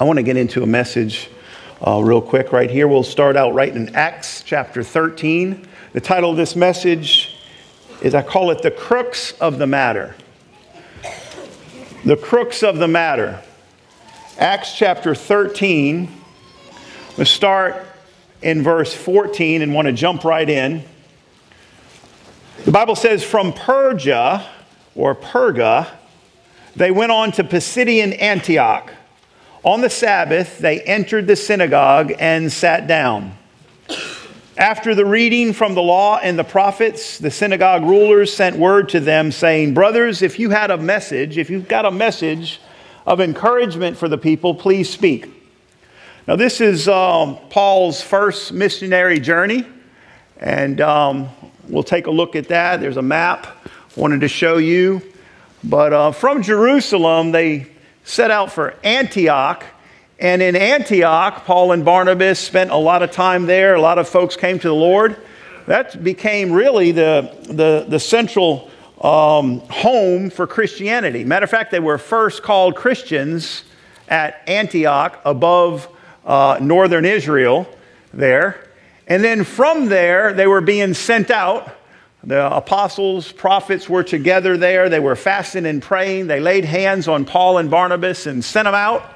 I want to get into a message uh, real quick right here. We'll start out right in Acts chapter 13. The title of this message is I call it The Crux of the Matter. The Crux of the Matter. Acts chapter 13. We'll start in verse 14 and want to jump right in. The Bible says, From Perga or Perga, they went on to Pisidian Antioch on the Sabbath, they entered the synagogue and sat down. After the reading from the law and the prophets, the synagogue rulers sent word to them saying, Brothers, if you had a message, if you've got a message of encouragement for the people, please speak. Now, this is um, Paul's first missionary journey, and um, we'll take a look at that. There's a map I wanted to show you. But uh, from Jerusalem, they set out for Antioch. And in Antioch, Paul and Barnabas spent a lot of time there. A lot of folks came to the Lord. That became really the, the, the central um, home for Christianity. Matter of fact, they were first called Christians at Antioch above uh, northern Israel there. And then from there, they were being sent out the apostles, prophets were together there. They were fasting and praying. They laid hands on Paul and Barnabas and sent them out.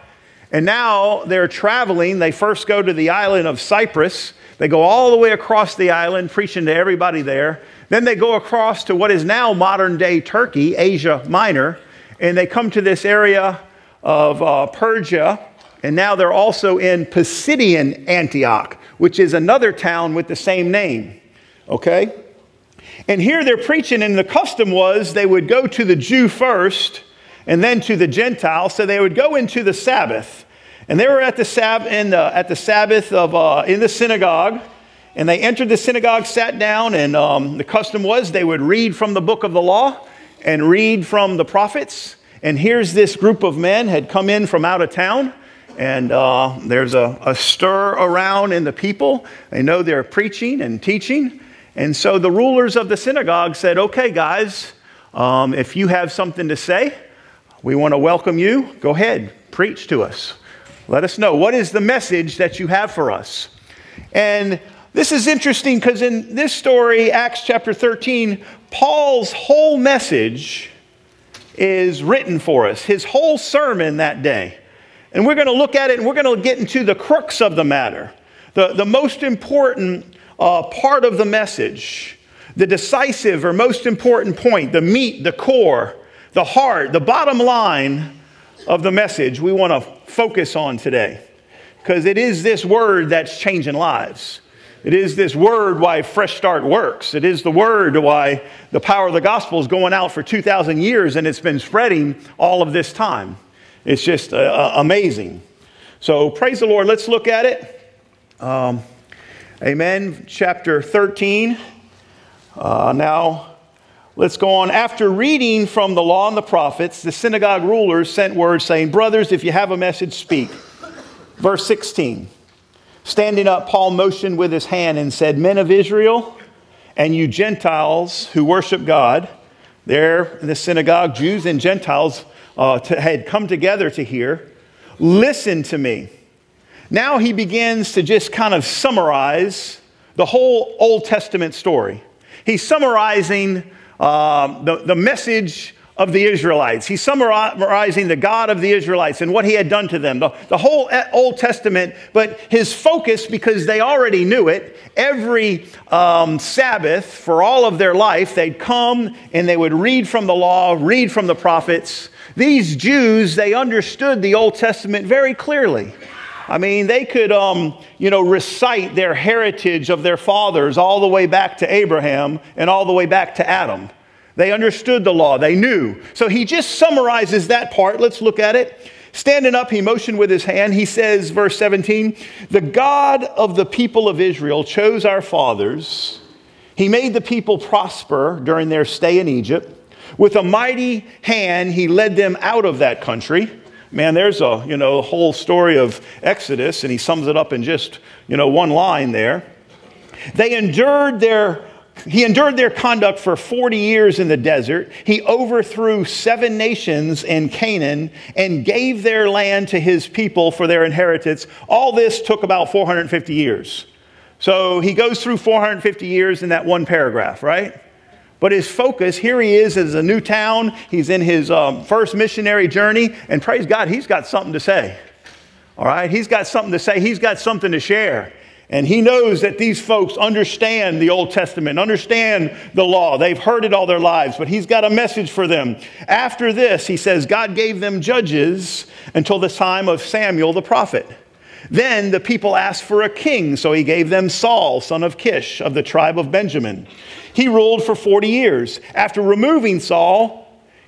And now they're traveling. They first go to the island of Cyprus. They go all the way across the island, preaching to everybody there. Then they go across to what is now modern day Turkey, Asia Minor, and they come to this area of uh, Persia. And now they're also in Pisidian Antioch, which is another town with the same name. Okay? And here they're preaching, and the custom was they would go to the Jew first and then to the Gentile. So they would go into the Sabbath. And they were at the, Sab- the, at the Sabbath of, uh, in the synagogue. And they entered the synagogue, sat down, and um, the custom was they would read from the book of the law and read from the prophets. And here's this group of men had come in from out of town. And uh, there's a, a stir around in the people. They know they're preaching and teaching. And so the rulers of the synagogue said, Okay, guys, um, if you have something to say, we want to welcome you. Go ahead, preach to us. Let us know. What is the message that you have for us? And this is interesting because in this story, Acts chapter 13, Paul's whole message is written for us, his whole sermon that day. And we're going to look at it and we're going to get into the crux of the matter, the, the most important uh, part of the message, the decisive or most important point, the meat, the core, the heart, the bottom line of the message we want to focus on today. Because it is this word that's changing lives. It is this word why Fresh Start works. It is the word why the power of the gospel is going out for 2,000 years and it's been spreading all of this time. It's just uh, uh amazing. So praise the Lord. Let's look at it. Um, Amen. Chapter 13. Uh, now, let's go on. After reading from the law and the prophets, the synagogue rulers sent word saying, Brothers, if you have a message, speak. Verse 16. Standing up, Paul motioned with his hand and said, Men of Israel, and you Gentiles who worship God, there in the synagogue, Jews and Gentiles uh, to, had come together to hear, listen to me. Now he begins to just kind of summarize the whole Old Testament story. He's summarizing um, the, the message of the Israelites. He's summarizing the God of the Israelites and what he had done to them, the, the whole Old Testament. But his focus, because they already knew it, every um, Sabbath for all of their life, they'd come and they would read from the law, read from the prophets. These Jews, they understood the Old Testament very clearly. I mean, they could, um, you know, recite their heritage of their fathers all the way back to Abraham and all the way back to Adam. They understood the law, they knew. So he just summarizes that part. Let's look at it. Standing up, he motioned with his hand. He says, verse 17, The God of the people of Israel chose our fathers. He made the people prosper during their stay in Egypt. With a mighty hand, he led them out of that country man, there's a you know whole story of Exodus, and he sums it up in just you know one line there. They endured their he endured their conduct for 40 years in the desert. He overthrew seven nations in Canaan and gave their land to his people for their inheritance. All this took about 450 years. So he goes through 450 years in that one paragraph, right? But his focus, here he is as a new town. He's in his um, first missionary journey, and praise God, he's got something to say. All right? He's got something to say, he's got something to share. And he knows that these folks understand the Old Testament, understand the law. They've heard it all their lives, but he's got a message for them. After this, he says, God gave them judges until the time of Samuel the prophet. Then the people asked for a king, so he gave them Saul, son of Kish, of the tribe of Benjamin. He ruled for 40 years. After removing Saul,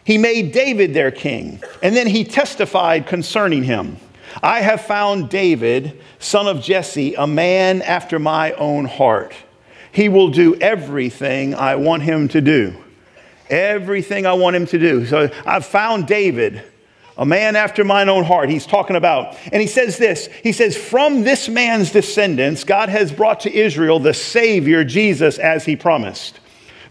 he made David their king, and then he testified concerning him. I have found David, son of Jesse, a man after my own heart. He will do everything I want him to do. Everything I want him to do. So I've found David, a man after mine own heart. He's talking about. And he says this He says, From this man's descendants, God has brought to Israel the Savior, Jesus, as he promised.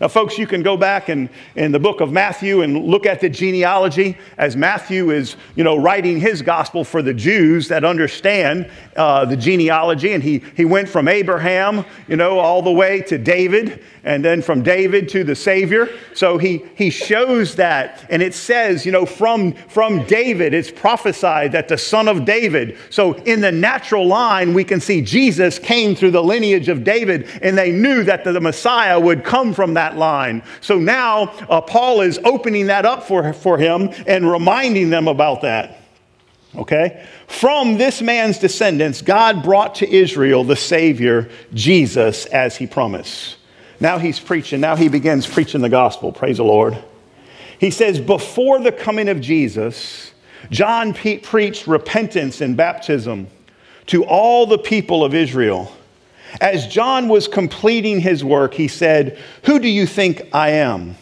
Now, folks, you can go back in, in the book of Matthew and look at the genealogy as Matthew is, you know, writing his gospel for the Jews that understand uh, the genealogy. And he, he went from Abraham, you know, all the way to David and then from David to the Savior. So he, he shows that. And it says, you know, from, from David, it's prophesied that the son of David. So in the natural line, we can see Jesus came through the lineage of David, and they knew that the Messiah would come from that line. So now uh, Paul is opening that up for, for him and reminding them about that. Okay? From this man's descendants, God brought to Israel the Savior, Jesus, as he promised. Now he's preaching. Now he begins preaching the gospel. Praise the Lord. He says, Before the coming of Jesus, John preached repentance and baptism to all the people of Israel. As John was completing his work, he said, Who do you think I am?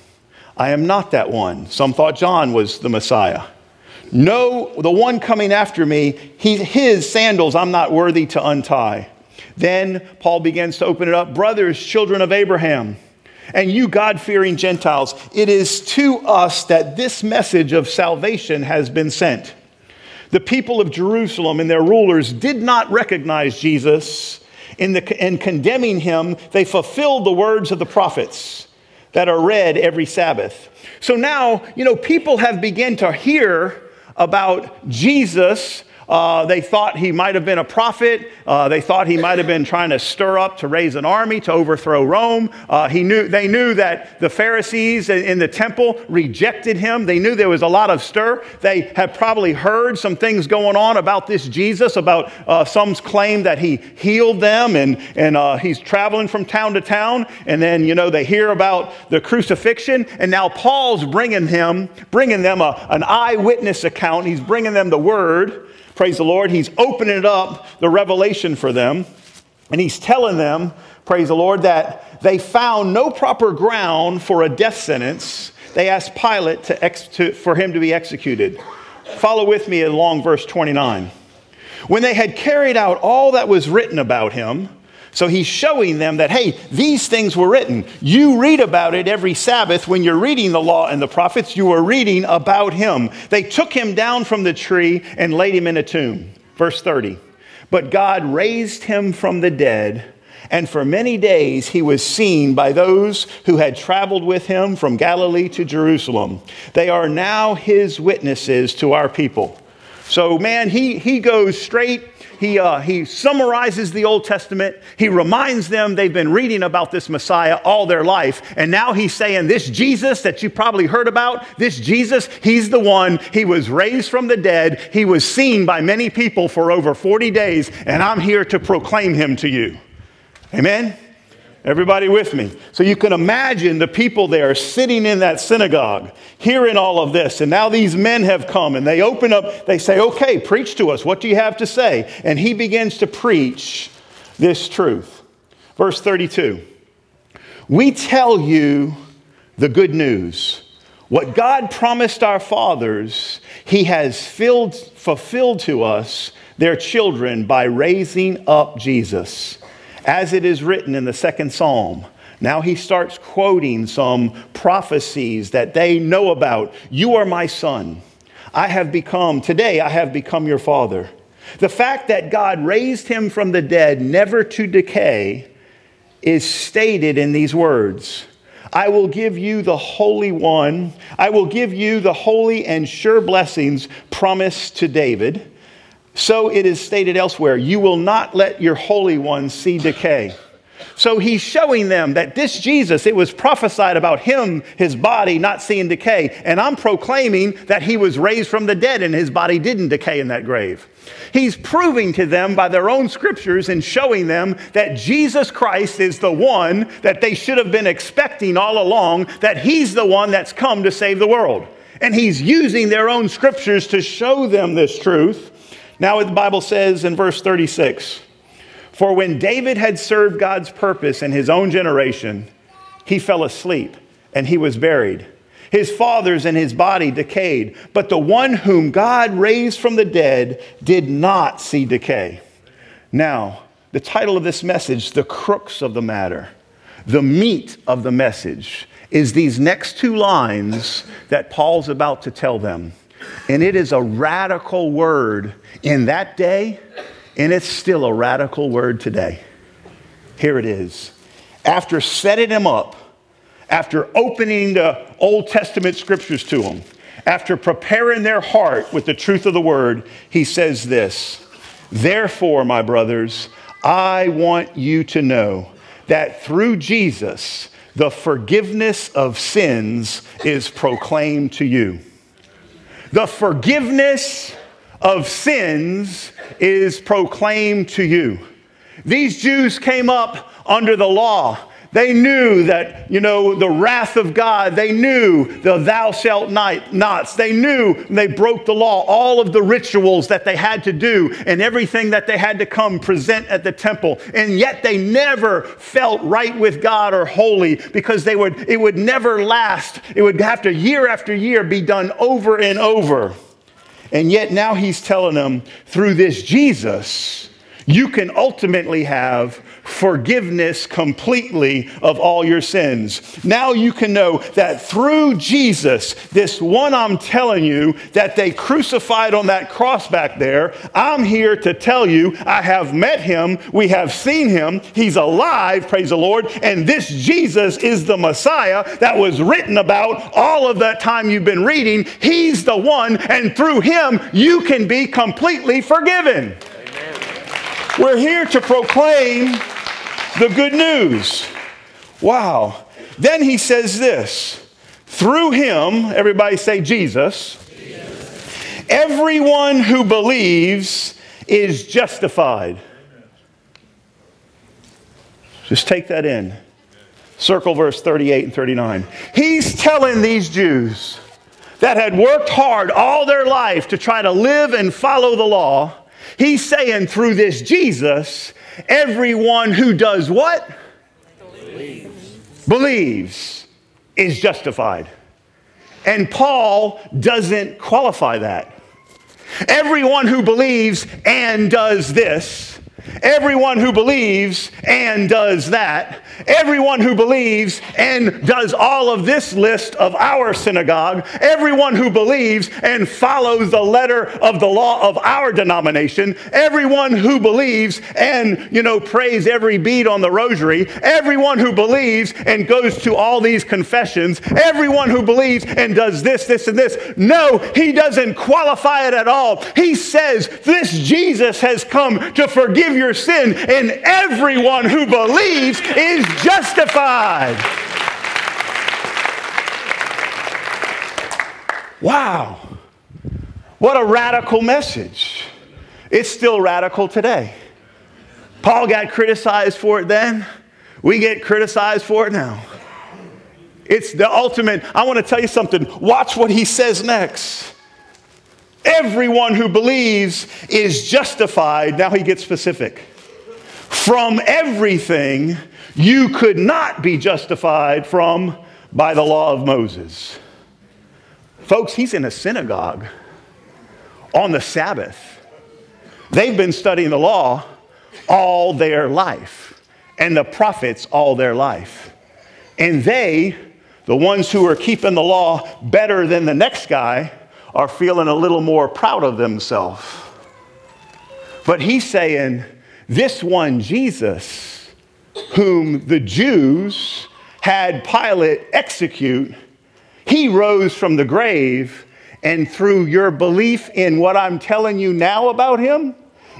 I am not that one. Some thought John was the Messiah. No, the one coming after me, he, his sandals I'm not worthy to untie. Then Paul begins to open it up. Brothers, children of Abraham, and you God fearing Gentiles, it is to us that this message of salvation has been sent. The people of Jerusalem and their rulers did not recognize Jesus. In, the, in condemning him, they fulfilled the words of the prophets that are read every Sabbath. So now, you know, people have begun to hear about Jesus uh, they thought he might have been a prophet. Uh, they thought he might have been trying to stir up to raise an army to overthrow Rome. Uh, he knew, they knew that the Pharisees in, the temple rejected him. They knew there was a lot of stir. They had probably heard some things going on about this Jesus, about uh, some claim that he healed them and, and uh, he's traveling from town to town. And then, you know, they hear about the crucifixion. And now Paul's bringing him, bringing them a, an eyewitness account. He's bringing them the word. Praise the Lord. He's opening up the revelation for them. And he's telling them, praise the Lord, that they found no proper ground for a death sentence. They asked Pilate to ex- to, for him to be executed. Follow with me along verse 29. When they had carried out all that was written about him, so he's showing them that, hey, these things were written. You read about it every Sabbath when you're reading the law and the prophets, you are reading about him. They took him down from the tree and laid him in a tomb. Verse 30. But God raised him from the dead, and for many days he was seen by those who had traveled with him from Galilee to Jerusalem. They are now his witnesses to our people. So, man, he, he goes straight he, uh, he summarizes the Old Testament. He reminds them they've been reading about this Messiah all their life. And now he's saying, This Jesus that you probably heard about, this Jesus, he's the one. He was raised from the dead. He was seen by many people for over 40 days. And I'm here to proclaim him to you. Amen? Everybody with me? So you can imagine the people there sitting in that synagogue, hearing all of this. And now these men have come and they open up, they say, Okay, preach to us. What do you have to say? And he begins to preach this truth. Verse 32 We tell you the good news. What God promised our fathers, he has filled, fulfilled to us, their children, by raising up Jesus as it is written in the second psalm Now he starts quoting some prophecies that they know about. You are my son. I have become, today I have become your father. The fact that God raised him from the dead, never to decay, is stated in these words I will give you the Holy One. I will give you the holy and sure blessings promised to David. So it is stated elsewhere You will not let your Holy One see decay. So he's showing them that this Jesus, it was prophesied about him, his body not seeing decay. And I'm proclaiming that he was raised from the dead and his body didn't decay in that grave. He's proving to them by their own scriptures and showing them that Jesus Christ is the one that they should have been expecting all along, that he's the one that's come to save the world. And he's using their own scriptures to show them this truth. Now, the Bible says in verse 36 For when David had served God's purpose in his own generation, he fell asleep and he was buried. His fathers and his body decayed, but the one whom God raised from the dead did not see decay. Now, the title of this message, The Crux of the Matter, the meat of the message, is these next two lines that Paul's about to tell them. And it is a radical word in that day, and it's still a radical word today. Here it is. After setting him up, after opening the Old Testament scriptures to them, after preparing their heart with the truth of the word, he says this Therefore, my brothers, I want you to know that through Jesus, the forgiveness of sins is proclaimed to you. The forgiveness of sins is proclaimed to you. These Jews came up under the law. They knew that, you know, the wrath of God. They knew the thou shalt nots. They knew they broke the law, all of the rituals that they had to do and everything that they had to come present at the temple. And yet they never felt right with God or holy because they would, it would never last. It would have to year after year be done over and over. And yet now he's telling them through this Jesus, you can ultimately have forgiveness completely of all your sins. Now you can know that through Jesus, this one I'm telling you that they crucified on that cross back there, I'm here to tell you I have met him, we have seen him, he's alive, praise the Lord, and this Jesus is the Messiah that was written about all of that time you've been reading. He's the one, and through him you can be completely forgiven. We're here to proclaim the good news. Wow. Then he says this through him, everybody say Jesus, everyone who believes is justified. Just take that in. Circle verse 38 and 39. He's telling these Jews that had worked hard all their life to try to live and follow the law He's saying through this Jesus, everyone who does what? Believes. Believes is justified. And Paul doesn't qualify that. Everyone who believes and does this Everyone who believes and does that, everyone who believes and does all of this list of our synagogue, everyone who believes and follows the letter of the law of our denomination, everyone who believes and, you know, prays every bead on the rosary, everyone who believes and goes to all these confessions, everyone who believes and does this, this, and this. No, he doesn't qualify it at all. He says this Jesus has come to forgive forgive your sin, and everyone who believes is justified. Wow. What a radical message. It's still radical today. Paul got criticized for it then. We get criticized for it now. It's the ultimate. I want to tell you something. Watch what he says next. Everyone who believes is justified. Now he gets specific. From everything you could not be justified from by the law of Moses. Folks, he's in a synagogue on the Sabbath. They've been studying the law all their life and the prophets all their life. And they, the ones who are keeping the law better than the next guy, are feeling a little more proud of themselves. But he's saying, this one, Jesus, whom the Jews had Pilate execute, he rose from the grave. And through your belief in what I'm telling you now about him,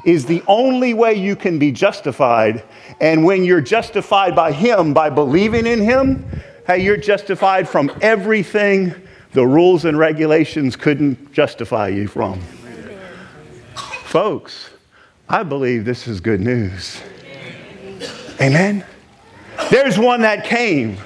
is the only way you can be justified. And when you're justified by him, by believing in him, hey, you're justified from everything the rules and regulations couldn't justify you from. Folks, I believe this is good news. Amen. There's one that came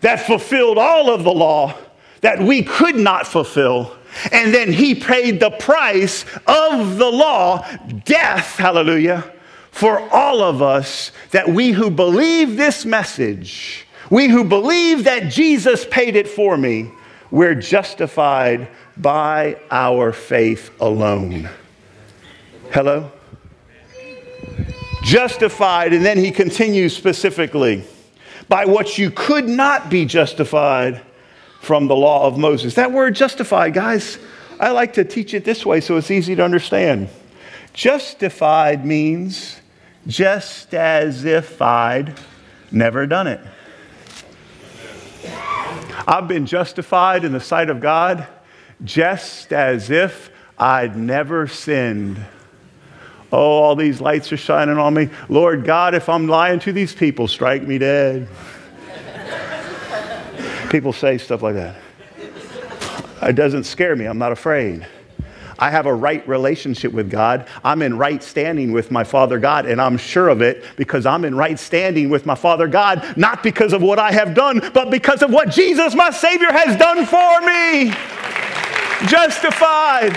that fulfilled all of the law that we could not fulfill. And then he paid the price of the law, death, hallelujah, for all of us that we who believe this message, we who believe that Jesus paid it for me, we're justified by our faith alone. Hello? Justified, and then he continues specifically by what you could not be justified from the law of Moses. That word justified, guys, I like to teach it this way so it's easy to understand. Justified means just as if I'd never done it. I've been justified in the sight of God just as if I'd never sinned. Oh, all these lights are shining on me. Lord God, if I'm lying to these people, strike me dead. people say stuff like that. It doesn't scare me, I'm not afraid. I have a right relationship with God. I'm in right standing with my Father God, and I'm sure of it because I'm in right standing with my Father God, not because of what I have done, but because of what Jesus, my Savior, has done for me. Justified.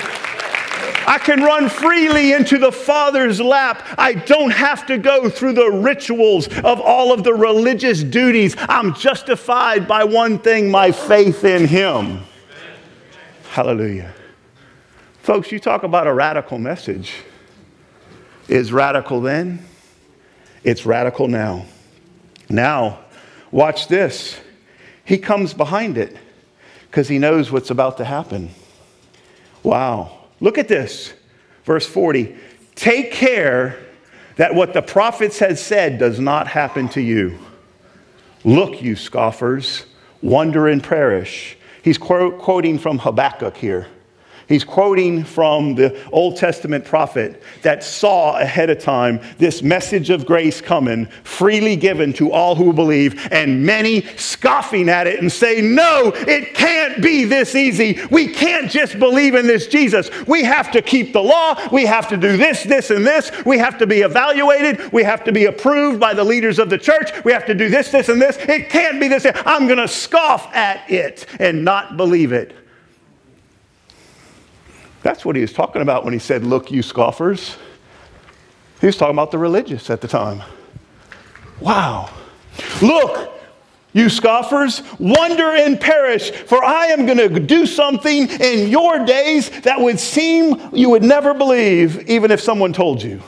I can run freely into the Father's lap. I don't have to go through the rituals of all of the religious duties. I'm justified by one thing my faith in Him. Hallelujah. Folks, you talk about a radical message. Is radical then? It's radical now. Now, watch this. He comes behind it because he knows what's about to happen. Wow. Look at this. Verse 40. Take care that what the prophets had said does not happen to you. Look, you scoffers, wonder and perish. He's quoting from Habakkuk here. He's quoting from the Old Testament prophet that saw ahead of time this message of grace coming, freely given to all who believe, and many scoffing at it and say, No, it can't be this easy. We can't just believe in this Jesus. We have to keep the law. We have to do this, this, and this. We have to be evaluated. We have to be approved by the leaders of the church. We have to do this, this, and this. It can't be this. I'm going to scoff at it and not believe it. That's what he was talking about when he said, Look, you scoffers. He was talking about the religious at the time. Wow. Look, you scoffers, wonder and perish, for I am going to do something in your days that would seem you would never believe, even if someone told you.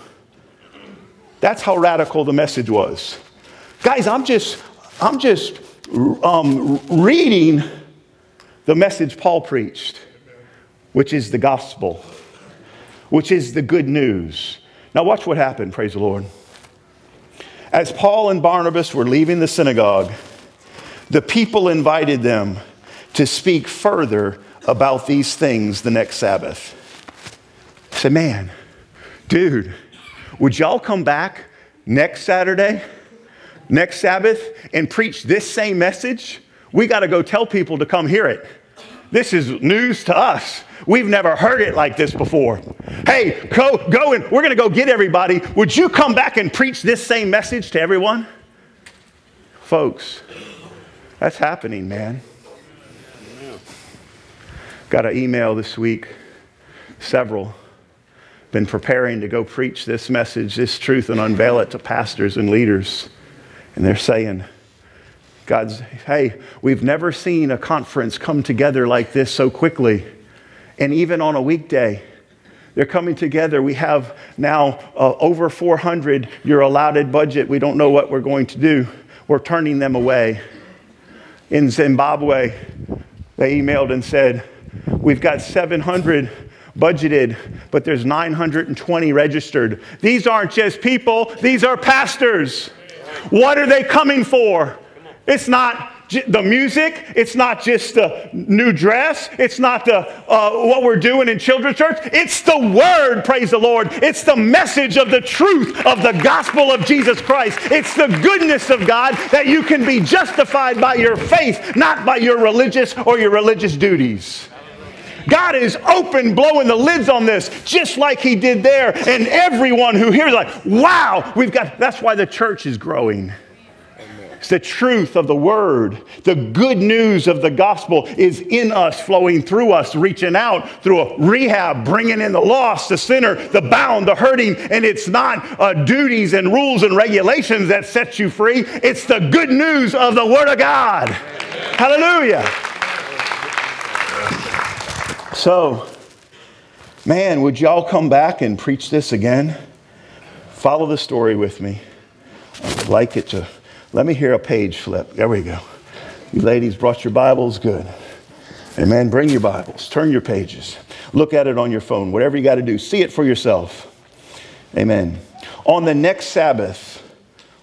That's how radical the message was. Guys, I'm just, I'm just um, reading the message Paul preached which is the gospel, which is the good news. Now, watch what happened, praise the Lord. As Paul and Barnabas were leaving the synagogue, the people invited them to speak further about these things the next Sabbath. I said, Man, dude, would y'all come back next Saturday, next Sabbath, and preach this same message? We got to go tell people to come hear it. This is news to us. We've never heard it like this before. Hey, go, go and we're going to go get everybody. Would you come back and preach this same message to everyone? Folks, that's happening, man. Got an email this week, several. Been preparing to go preach this message, this truth, and unveil it to pastors and leaders. And they're saying, God's, hey, we've never seen a conference come together like this so quickly and even on a weekday. They're coming together. We have now uh, over 400 your allotted budget. We don't know what we're going to do. We're turning them away. in Zimbabwe, they emailed and said, We've got 700 budgeted, but there's 920 registered. These aren't just people, these are pastors. What are they coming for? It's not the music. It's not just the new dress. It's not the uh, what we're doing in children's church. It's the word. Praise the Lord. It's the message of the truth of the gospel of Jesus Christ. It's the goodness of God that you can be justified by your faith, not by your religious or your religious duties. God is open, blowing the lids on this, just like He did there. And everyone who hears, like, wow, we've got, that's why the church is growing. The truth of the word. The good news of the gospel is in us, flowing through us, reaching out through a rehab, bringing in the lost, the sinner, the bound, the hurting. And it's not uh, duties and rules and regulations that set you free. It's the good news of the word of God. Hallelujah. So, man, would y'all come back and preach this again? Follow the story with me. I'd like it to let me hear a page flip. There we go. You ladies brought your Bibles? Good. Amen. Bring your Bibles. Turn your pages. Look at it on your phone. Whatever you got to do, see it for yourself. Amen. On the next Sabbath,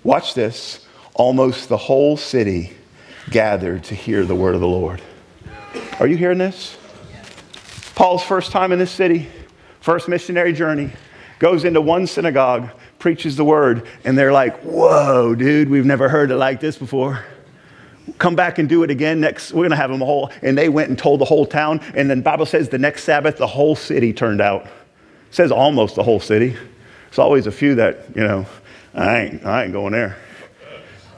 watch this, almost the whole city gathered to hear the word of the Lord. Are you hearing this? Paul's first time in this city, first missionary journey, goes into one synagogue preaches the word, and they're like, whoa, dude, we've never heard it like this before. Come back and do it again next. We're going to have them all. And they went and told the whole town. And then Bible says the next Sabbath, the whole city turned out. It says almost the whole city. It's always a few that, you know, I ain't, I ain't going there.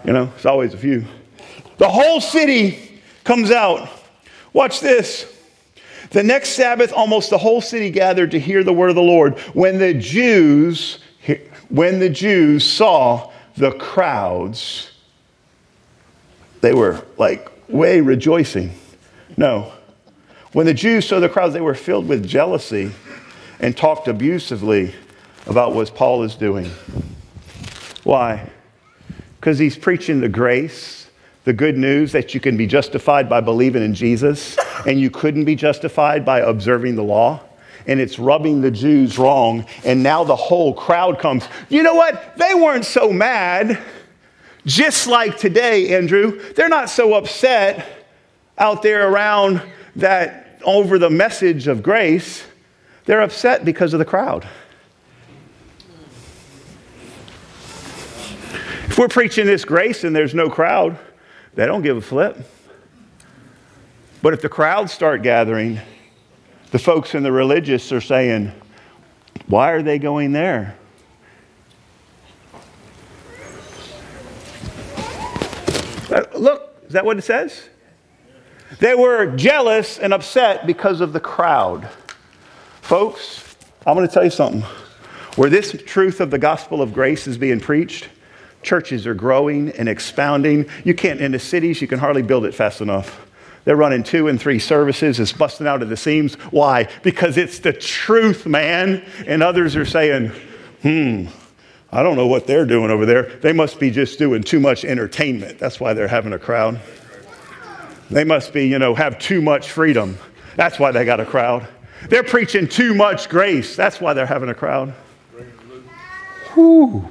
You know, it's always a few. The whole city comes out. Watch this. The next Sabbath, almost the whole city gathered to hear the word of the Lord. When the Jews when the Jews saw the crowds, they were like way rejoicing. No. When the Jews saw the crowds, they were filled with jealousy and talked abusively about what Paul is doing. Why? Because he's preaching the grace, the good news that you can be justified by believing in Jesus, and you couldn't be justified by observing the law and it's rubbing the Jews wrong. And now the whole crowd comes. You know what? They weren't so mad. Just like today, Andrew, they're not so upset out there around that over the message of grace. They're upset because of the crowd. If we're preaching this grace and there's no crowd, they don't give a flip. But if the crowds start gathering, the folks in the religious are saying, why are they going there? Uh, look, is that what it says? They were jealous and upset because of the crowd. Folks, I'm going to tell you something. Where this truth of the gospel of grace is being preached, churches are growing and expounding. You can't, in the cities, you can hardly build it fast enough. They're running two and three services. It's busting out of the seams. Why? Because it's the truth, man. And others are saying, hmm, I don't know what they're doing over there. They must be just doing too much entertainment. That's why they're having a crowd. They must be, you know, have too much freedom. That's why they got a crowd. They're preaching too much grace. That's why they're having a crowd. Whew.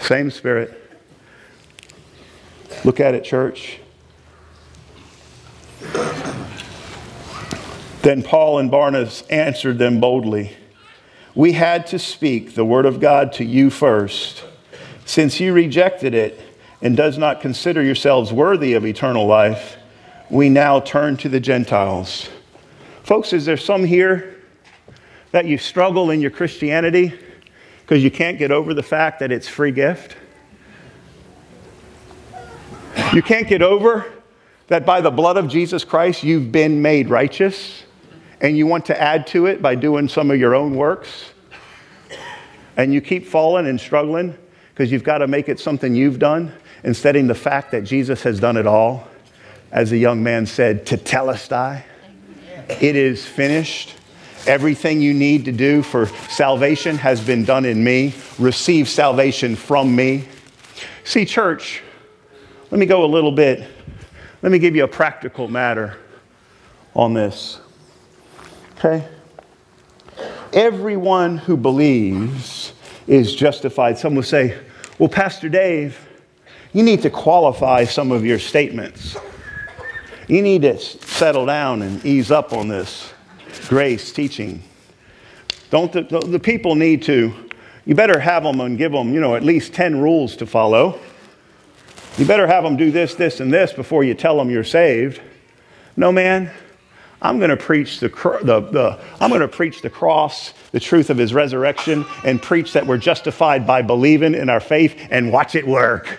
Same spirit. Look at it, church. Then Paul and Barnabas answered them boldly We had to speak the word of God to you first. Since you rejected it and does not consider yourselves worthy of eternal life, we now turn to the Gentiles. Folks, is there some here that you struggle in your Christianity because you can't get over the fact that it's free gift? You can't get over that by the blood of Jesus Christ you've been made righteous and you want to add to it by doing some of your own works and you keep falling and struggling because you've got to make it something you've done instead of the fact that Jesus has done it all. As the young man said, to tetelestai, it is finished. Everything you need to do for salvation has been done in me. Receive salvation from me. See, church, let me go a little bit. Let me give you a practical matter on this. Okay? Everyone who believes is justified. Some will say, Well, Pastor Dave, you need to qualify some of your statements. You need to settle down and ease up on this grace teaching. Don't the, the people need to, you better have them and give them, you know, at least 10 rules to follow. You better have them do this, this, and this before you tell them you're saved. No, man. I'm going to preach the, the, the, I'm going to preach the cross, the truth of his resurrection, and preach that we're justified by believing in our faith and watch it work.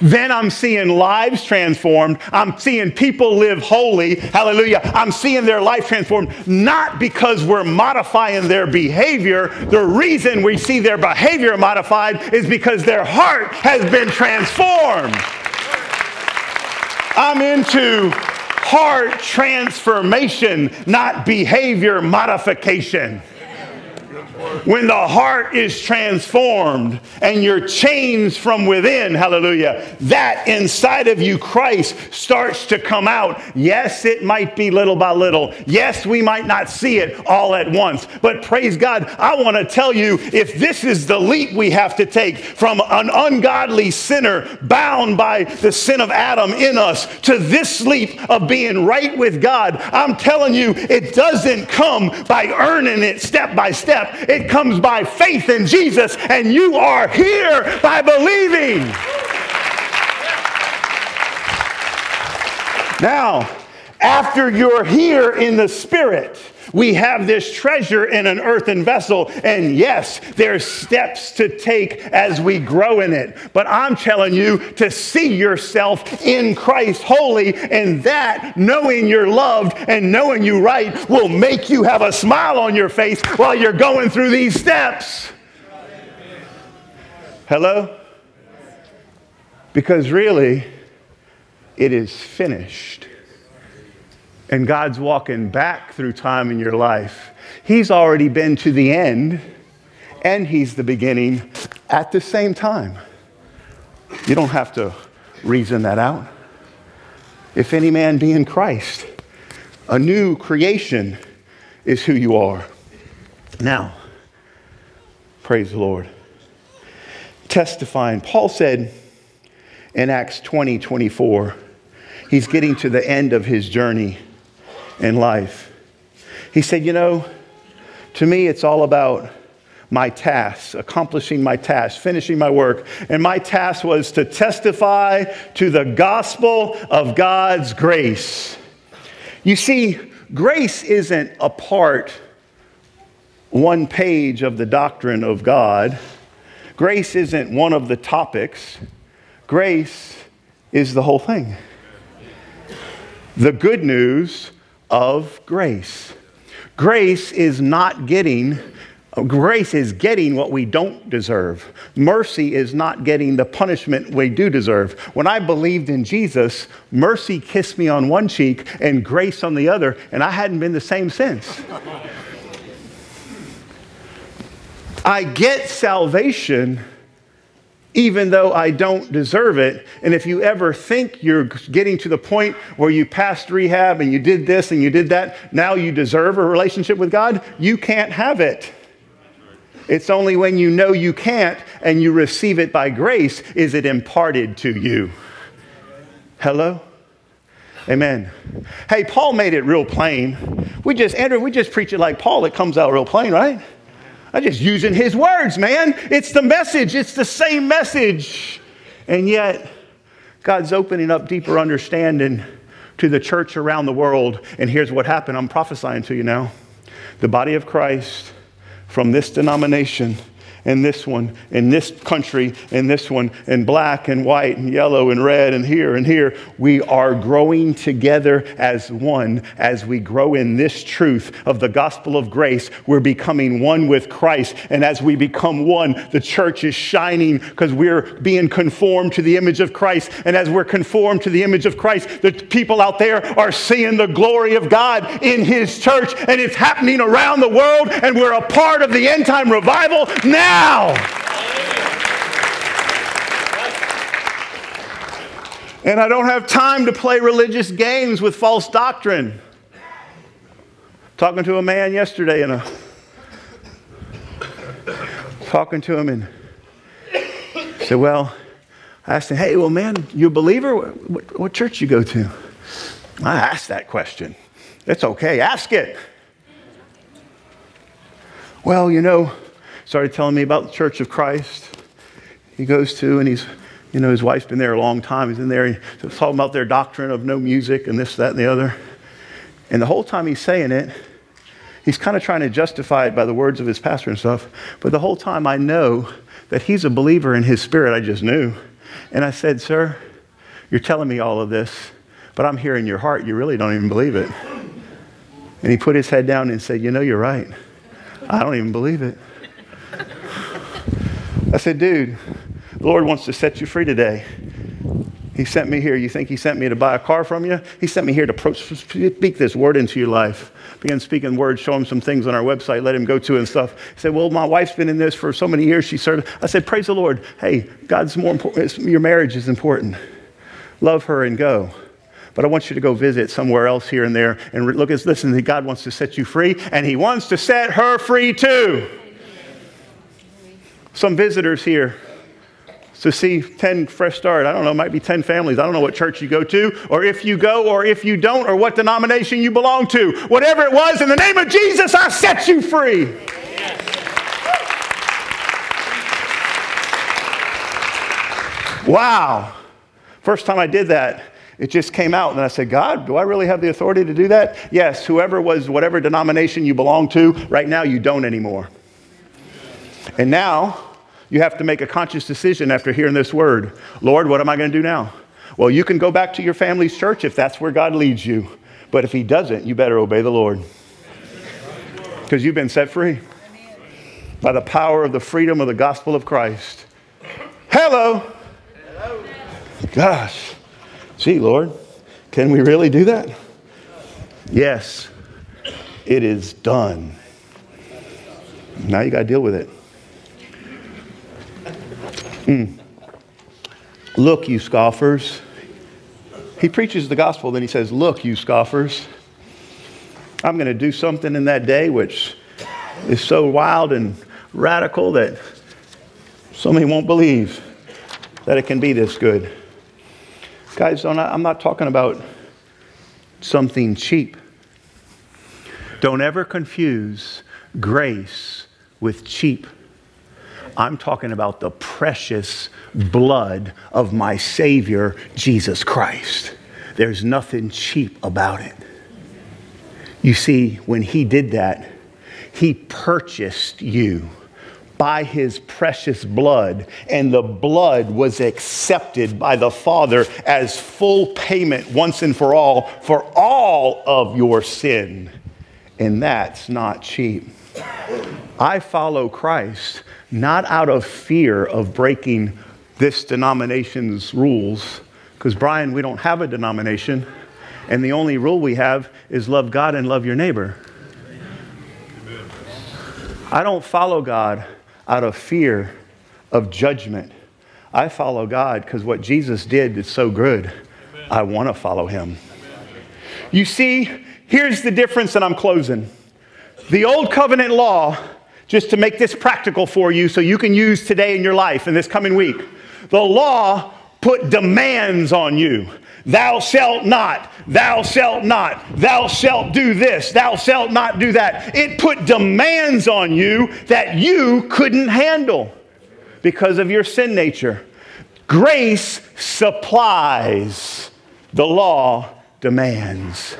Then I'm seeing lives transformed. I'm seeing people live holy. Hallelujah. I'm seeing their life transformed, not because we're modifying their behavior. The reason we see their behavior modified is because their heart has been transformed. I'm into heart transformation, not behavior modification. When the heart is transformed and you're changed from within, hallelujah, that inside of you, Christ starts to come out. Yes, it might be little by little. Yes, we might not see it all at once. But praise God, I want to tell you if this is the leap we have to take from an ungodly sinner bound by the sin of Adam in us to this leap of being right with God, I'm telling you, it doesn't come by earning it step by step. It comes by faith in Jesus, and you are here by believing. Now, after you're here in the Spirit, we have this treasure in an earthen vessel. And yes, there's steps to take as we grow in it. But I'm telling you to see yourself in Christ holy, and that knowing you're loved and knowing you right will make you have a smile on your face while you're going through these steps. Hello? Because really, it is finished and God's walking back through time in your life, He's already been to the end and He's the beginning at the same time. You don't have to reason that out. If any man be in Christ, a new creation is who you are. Now, praise the Lord. Testifying, Paul said in Acts 20 24, he's getting to the end of his journey in life. He said, You know, to me, it's all about my tasks, accomplishing my tasks, finishing my work. And my task was to testify to the gospel of God's grace. You see, grace isn't a part, one page of the doctrine of God. Grace isn't one of the topics. Grace is the whole thing. The good news of grace. Grace is not getting, grace is getting what we don't deserve. Mercy is not getting the punishment we do deserve. When I believed in Jesus, mercy kissed me on one cheek and grace on the other, and I hadn't been the same since. I get salvation even though I don't deserve it. And if you ever think you're getting to the point where you passed rehab and you did this and you did that, now you deserve a relationship with God, you can't have it. It's only when you know you can't and you receive it by grace is it imparted to you. Hello? Amen. Hey, Paul made it real plain. We just, Andrew, we just preach it like Paul. It comes out real plain, right? I'm just using his words, man. It's the message, it's the same message. And yet, God's opening up deeper understanding to the church around the world. And here's what happened I'm prophesying to you now. The body of Christ from this denomination and this one, in this country, and this one, and black and white and yellow and red and here and here. We are growing together as one as we grow in this truth of the gospel of grace. We're becoming one with Christ. And as we become one, the church is shining because we're being conformed to the image of Christ. And as we're conformed to the image of Christ, the people out there are seeing the glory of God in His church. And it's happening around the world. And we're a part of the end time revival now now. And I don't have time to play religious games with false doctrine. Talking to a man yesterday and a talking to him and said, Well, I asked him, Hey, well, man, you a believer? What, what, what church you go to? I asked that question. It's okay, ask it. Well, you know, started telling me about the Church of Christ he goes to, and he's, you know, his wife's been there a long time. He's in there, he's talking about their doctrine of no music and this, that, and the other. And the whole time he's saying it, he's kind of trying to justify it by the words of his pastor and stuff. But the whole time I know that he's a believer in his spirit, I just knew. And I said, Sir, you're telling me all of this, but I'm hearing your heart. You really don't even believe it. And he put his head down and said, You know, you're right. I don't even believe it. I said, Dude, the Lord wants to set you free today. He sent me here. You think He sent me to buy a car from you? He sent me here to speak this word into your life. Begin speaking words, show him some things on our website, let him go to and stuff. He said, Well, my wife's been in this for so many years. She served. I said, Praise the Lord. Hey, God's more important. Your marriage is important. Love her and go. But I want you to go visit somewhere else here and there and look at listen, God wants to set you free, and He wants to set her free too. Some visitors here to see 10 fresh start. I don't know, might be 10 families. I don't know what church you go to, or if you go, or if you don't, or what denomination you belong to. Whatever it was, in the name of Jesus, I set you free. Wow. First time I did that, it just came out. And I said, God, do I really have the authority to do that? Yes, whoever was, whatever denomination you belong to, right now you don't anymore. And now, you have to make a conscious decision after hearing this word. Lord, what am I going to do now? Well, you can go back to your family's church if that's where God leads you. But if He doesn't, you better obey the Lord. Because you've been set free by the power of the freedom of the gospel of Christ. Hello. Hello. Gosh. Gee, Lord, can we really do that? Yes, it is done. Now you got to deal with it. Mm. Look, you scoffers. He preaches the gospel, then he says, Look, you scoffers. I'm going to do something in that day which is so wild and radical that so many won't believe that it can be this good. Guys, I'm not talking about something cheap. Don't ever confuse grace with cheap. I'm talking about the precious blood of my Savior, Jesus Christ. There's nothing cheap about it. You see, when He did that, He purchased you by his precious blood, and the blood was accepted by the Father as full payment once and for all for all of your sin. And that's not cheap. I follow Christ not out of fear of breaking this denomination's rules, because, Brian, we don't have a denomination, and the only rule we have is love God and love your neighbor. I don't follow God out of fear of judgment. I follow God because what Jesus did is so good. I want to follow him. You see, here's the difference, and I'm closing. The old covenant law just to make this practical for you so you can use today in your life in this coming week. The law put demands on you. Thou shalt not, thou shalt not, thou shalt do this, thou shalt not do that. It put demands on you that you couldn't handle because of your sin nature. Grace supplies, the law demands.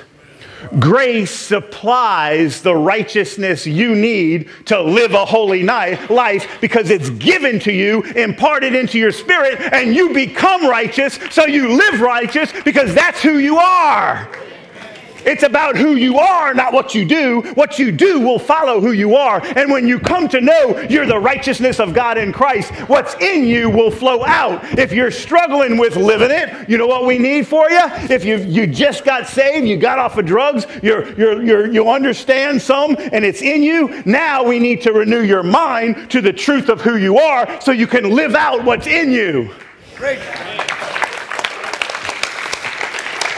Grace supplies the righteousness you need to live a holy life because it's given to you, imparted into your spirit, and you become righteous, so you live righteous because that's who you are. It's about who you are, not what you do. What you do will follow who you are. And when you come to know you're the righteousness of God in Christ, what's in you will flow out. If you're struggling with living it, you know what we need for you? If you you just got saved, you got off of drugs, you're, you're, you're, you understand some, and it's in you, now we need to renew your mind to the truth of who you are so you can live out what's in you. Great.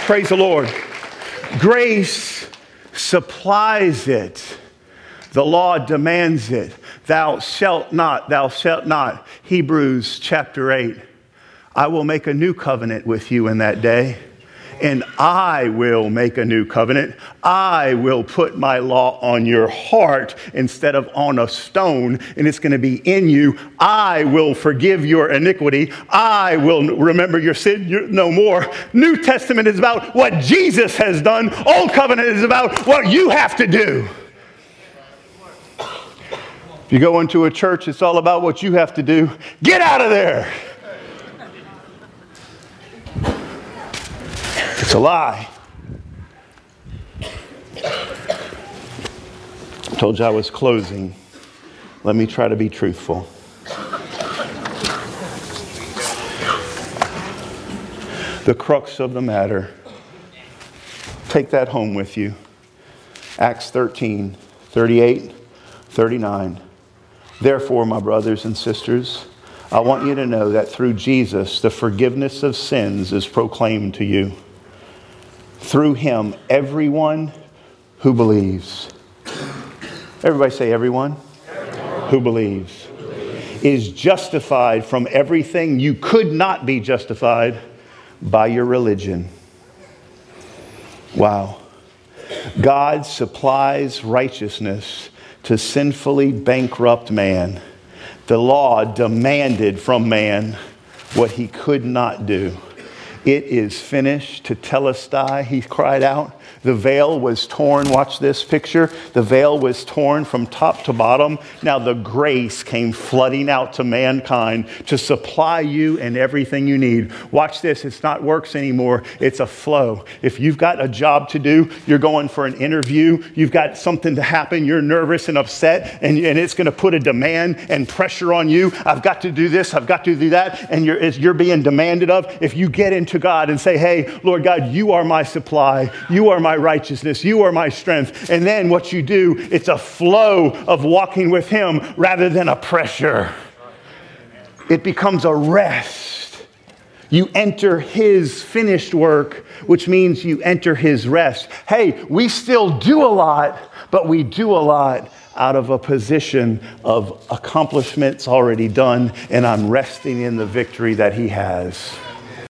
Praise the Lord. Grace supplies it. The law demands it. Thou shalt not, thou shalt not. Hebrews chapter 8. I will make a new covenant with you in that day and I will make a new covenant. I will put my law on your heart instead of on a stone, and it's going to be in you. I will forgive your iniquity. I will remember your sin no more. New Testament is about what Jesus has done, Old Covenant is about what you have to do. If you go into a church, it's all about what you have to do. Get out of there. It's a lie. I told you I was closing. Let me try to be truthful. The crux of the matter. Take that home with you. Acts 13, 38, 39. Therefore, my brothers and sisters, I want you to know that through Jesus, the forgiveness of sins is proclaimed to you through him everyone who believes. Everybody say, everyone, everyone. Who, believes, who believes is justified from everything you could not be justified by your religion. Wow. God supplies righteousness to sinfully bankrupt man. The law demanded from man what he could not do. It is finished. Tetelestai, he cried out. The veil was torn. Watch this picture. The veil was torn from top to bottom. Now the grace came flooding out to mankind to supply you and everything you need. Watch this. It's not works anymore, it's a flow. If you've got a job to do, you're going for an interview, you've got something to happen, you're nervous and upset, and, and it's going to put a demand and pressure on you. I've got to do this, I've got to do that, and you're, you're being demanded of. If you get into God and say, Hey, Lord God, you are my supply, you are my righteousness. You are my strength. And then what you do, it's a flow of walking with Him rather than a pressure. It becomes a rest. You enter His finished work, which means you enter His rest. Hey, we still do a lot, but we do a lot out of a position of accomplishments already done, and I'm resting in the victory that He has.